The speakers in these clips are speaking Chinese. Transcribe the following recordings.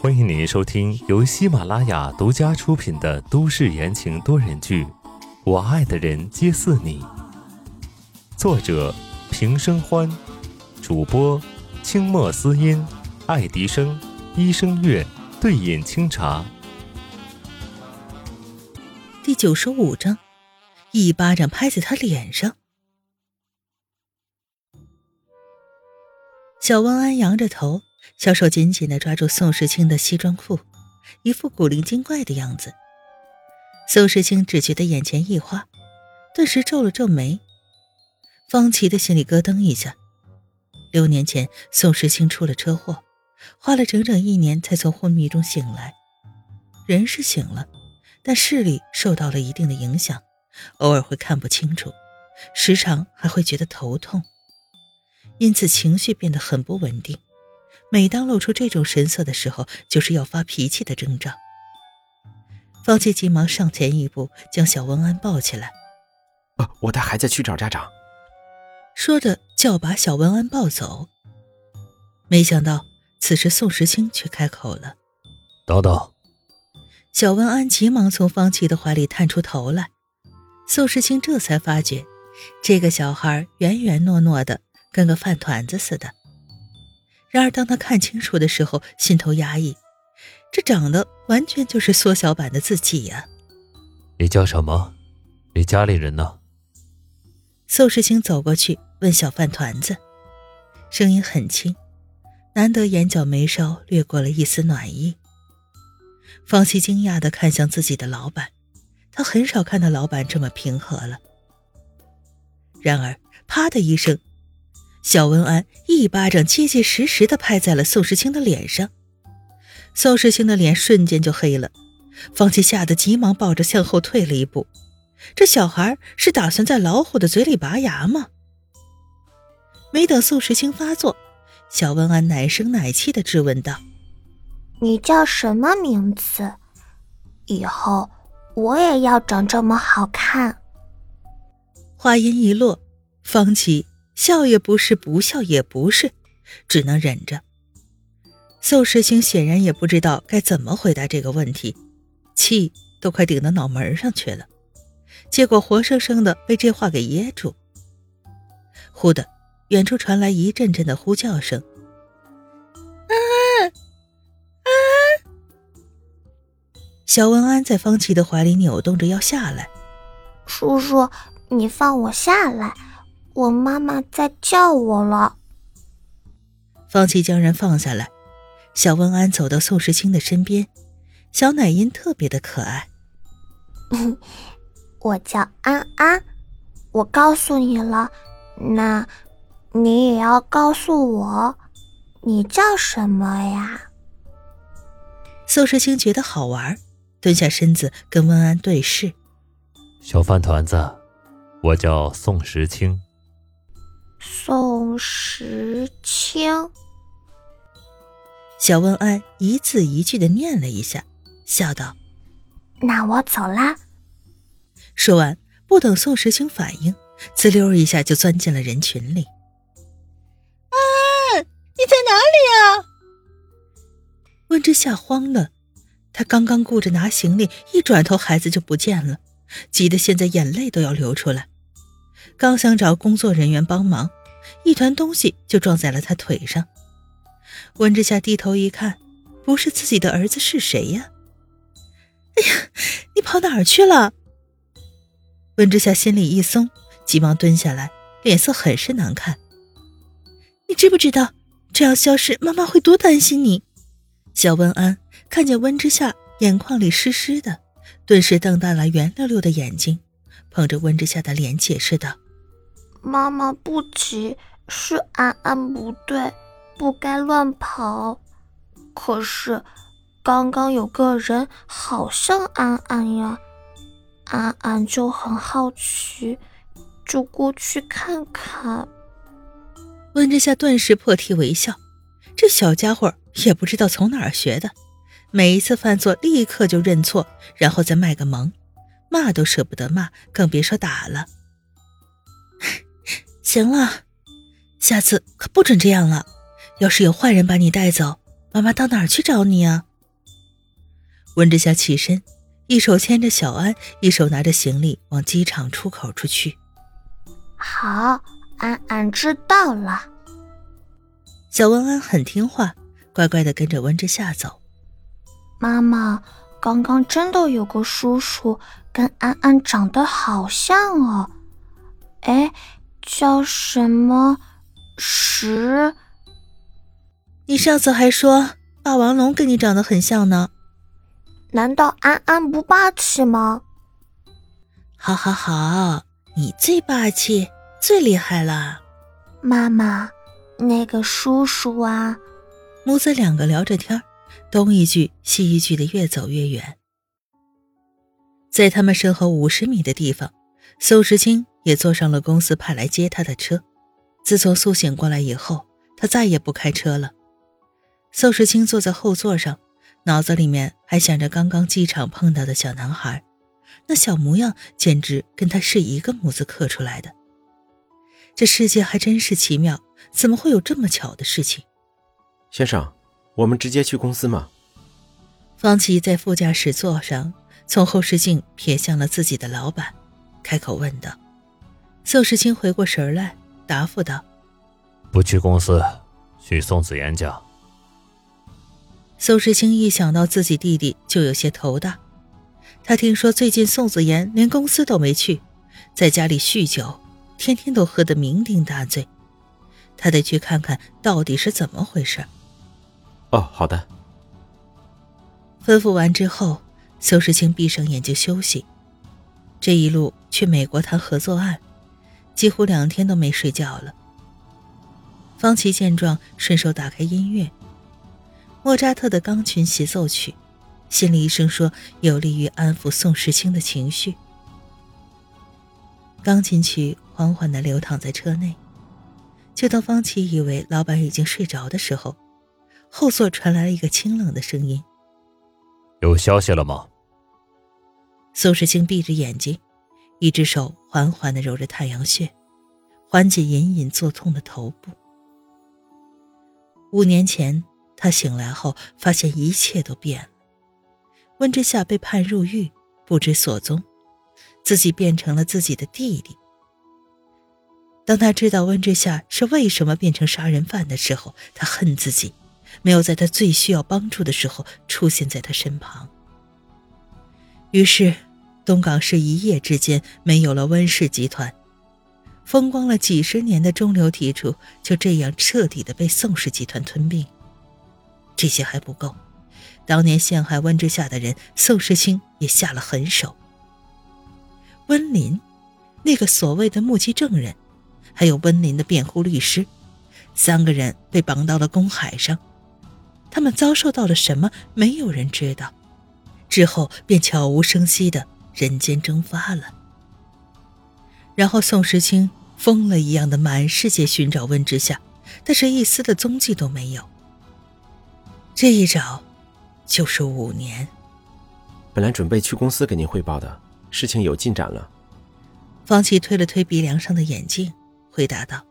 欢迎您收听由喜马拉雅独家出品的都市言情多人剧《我爱的人皆似你》，作者平生欢，主播清墨思音、爱迪生、一生月、对饮清茶。第九十五章，一巴掌拍在他脸上。小温安扬着头，小手紧紧的抓住宋时清的西装裤，一副古灵精怪的样子。宋时清只觉得眼前一花，顿时皱了皱眉。方琦的心里咯噔一下。六年前，宋时清出了车祸，花了整整一年才从昏迷中醒来。人是醒了，但视力受到了一定的影响，偶尔会看不清楚，时常还会觉得头痛。因此情绪变得很不稳定，每当露出这种神色的时候，就是要发脾气的征兆。方琦急忙上前一步，将小文安抱起来。呃，我带孩子去找家长。说着就要把小文安抱走，没想到此时宋时清却开口了：“等等。”小文安急忙从方琦的怀里探出头来，宋时清这才发觉，这个小孩圆圆糯糯的。跟个饭团子似的。然而，当他看清楚的时候，心头压抑，这长得完全就是缩小版的自己呀！你叫什么？你家里人呢？宋世清走过去问小饭团子，声音很轻，难得眼角眉梢掠过了一丝暖意。方琦惊讶地看向自己的老板，他很少看到老板这么平和了。然而，啪的一声。小文安一巴掌结结实实的拍在了宋时清的脸上，宋时清的脸瞬间就黑了。方琦吓得急忙抱着向后退了一步。这小孩是打算在老虎的嘴里拔牙吗？没等宋时清发作，小文安奶声奶气的质问道：“你叫什么名字？以后我也要长这么好看。”话音一落，方琦。笑也不是，不笑也不是，只能忍着。宋时清显然也不知道该怎么回答这个问题，气都快顶到脑门上去了，结果活生生的被这话给噎住。忽的，远处传来一阵阵的呼叫声：“啊啊！”小文安在方琦的怀里扭动着要下来，叔叔，你放我下来。我妈妈在叫我了。方琦将人放下来，小温安走到宋时清的身边，小奶音特别的可爱。我叫安安，我告诉你了，那你也要告诉我，你叫什么呀？宋时清觉得好玩，蹲下身子跟温安对视。小饭团子，我叫宋时清。宋时清，小温安一字一句的念了一下，笑道：“那我走啦。”说完，不等宋时清反应，呲溜一下就钻进了人群里。“啊，你在哪里啊？”温之夏慌了，他刚刚顾着拿行李，一转头孩子就不见了，急得现在眼泪都要流出来。刚想找工作人员帮忙，一团东西就撞在了他腿上。温之夏低头一看，不是自己的儿子是谁呀？哎呀，你跑哪儿去了？温之夏心里一松，急忙蹲下来，脸色很是难看。你知不知道这样消失，妈妈会多担心你？小温安看见温之夏眼眶里湿湿的，顿时瞪大了圆溜溜的眼睛，捧着温之夏的脸解释道。妈妈不急，是安安不对，不该乱跑。可是，刚刚有个人好像安安呀，安安就很好奇，就过去看看。温之夏顿时破涕为笑，这小家伙也不知道从哪儿学的，每一次犯错立刻就认错，然后再卖个萌，骂都舍不得骂，更别说打了。行了，下次可不准这样了。要是有坏人把你带走，妈妈到哪儿去找你啊？温之夏起身，一手牵着小安，一手拿着行李往机场出口出去。好，安安知道了。小温安很听话，乖乖的跟着温之夏走。妈妈，刚刚真的有个叔叔跟安安长得好像哦，哎，叫什么石？你上次还说霸王龙跟你长得很像呢。难道安安不霸气吗？好，好，好，你最霸气，最厉害了。妈妈，那个叔叔啊，母子两个聊着天东一句西一句的，越走越远。在他们身后五十米的地方，宋时清也坐上了公司派来接他的车。自从苏醒过来以后，他再也不开车了。宋时清坐在后座上。脑子里面还想着刚刚机场碰到的小男孩，那小模样简直跟他是一个模子刻出来的。这世界还真是奇妙，怎么会有这么巧的事情？先生，我们直接去公司吗？方琦在副驾驶座上，从后视镜瞥向了自己的老板，开口问道。宋时清回过神来，答复道：“不去公司，去宋子妍家。”宋时清一想到自己弟弟就有些头大，他听说最近宋子妍连公司都没去，在家里酗酒，天天都喝得酩酊大醉，他得去看看到底是怎么回事。哦，好的。吩咐完之后，宋时清闭上眼睛休息。这一路去美国谈合作案，几乎两天都没睡觉了。方琦见状，顺手打开音乐。莫扎特的钢琴协奏曲，心理医生说有利于安抚宋时清的情绪。钢琴曲缓缓地流淌在车内，就当方琦以为老板已经睡着的时候，后座传来了一个清冷的声音：“有消息了吗？”宋时清闭着眼睛，一只手缓缓地揉着太阳穴，缓解隐隐作痛的头部。五年前。他醒来后，发现一切都变了。温之夏被判入狱，不知所踪，自己变成了自己的弟弟。当他知道温之夏是为什么变成杀人犯的时候，他恨自己没有在他最需要帮助的时候出现在他身旁。于是，东港市一夜之间没有了温氏集团，风光了几十年的中流砥柱就这样彻底的被宋氏集团吞并。这些还不够，当年陷害温之夏的人宋时清也下了狠手。温林，那个所谓的目击证人，还有温林的辩护律师，三个人被绑到了公海上，他们遭受到了什么？没有人知道。之后便悄无声息的人间蒸发了。然后宋时清疯了一样的满世界寻找温之夏，但是一丝的踪迹都没有。这一找，就是五年。本来准备去公司给您汇报的事情有进展了。方琦推了推鼻梁上的眼镜，回答道：“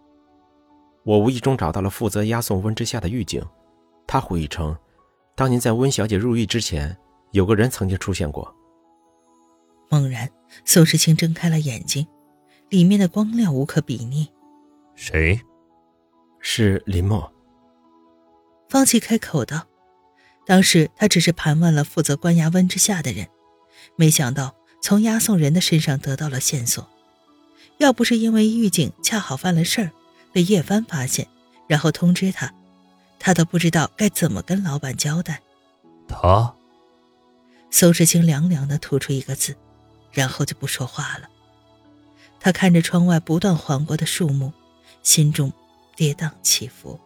我无意中找到了负责押送温之夏的狱警，他回忆称，当年在温小姐入狱之前，有个人曾经出现过。”猛然，宋时清睁开了眼睛，里面的光亮无可比拟。谁？是林默。方琦开口道。当时他只是盘问了负责关押温之夏的人，没想到从押送人的身上得到了线索。要不是因为狱警恰好犯了事儿，被叶帆发现，然后通知他，他都不知道该怎么跟老板交代。他，邹志清凉凉的吐出一个字，然后就不说话了。他看着窗外不断晃过的树木，心中跌宕起伏。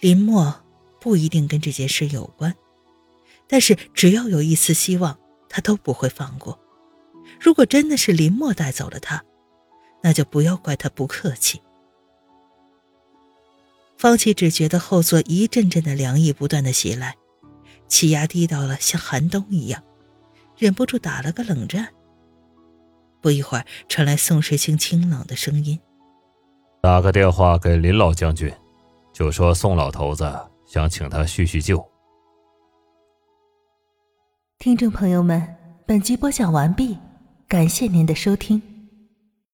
林默。不一定跟这件事有关，但是只要有一丝希望，他都不会放过。如果真的是林默带走了他，那就不要怪他不客气。方琦只觉得后座一阵阵的凉意不断的袭来，气压低到了像寒冬一样，忍不住打了个冷战。不一会儿传来宋时清清冷的声音。打个电话给林老将军就说宋老头子想请他叙叙旧。听众朋友们本集播讲完毕感谢您的收听。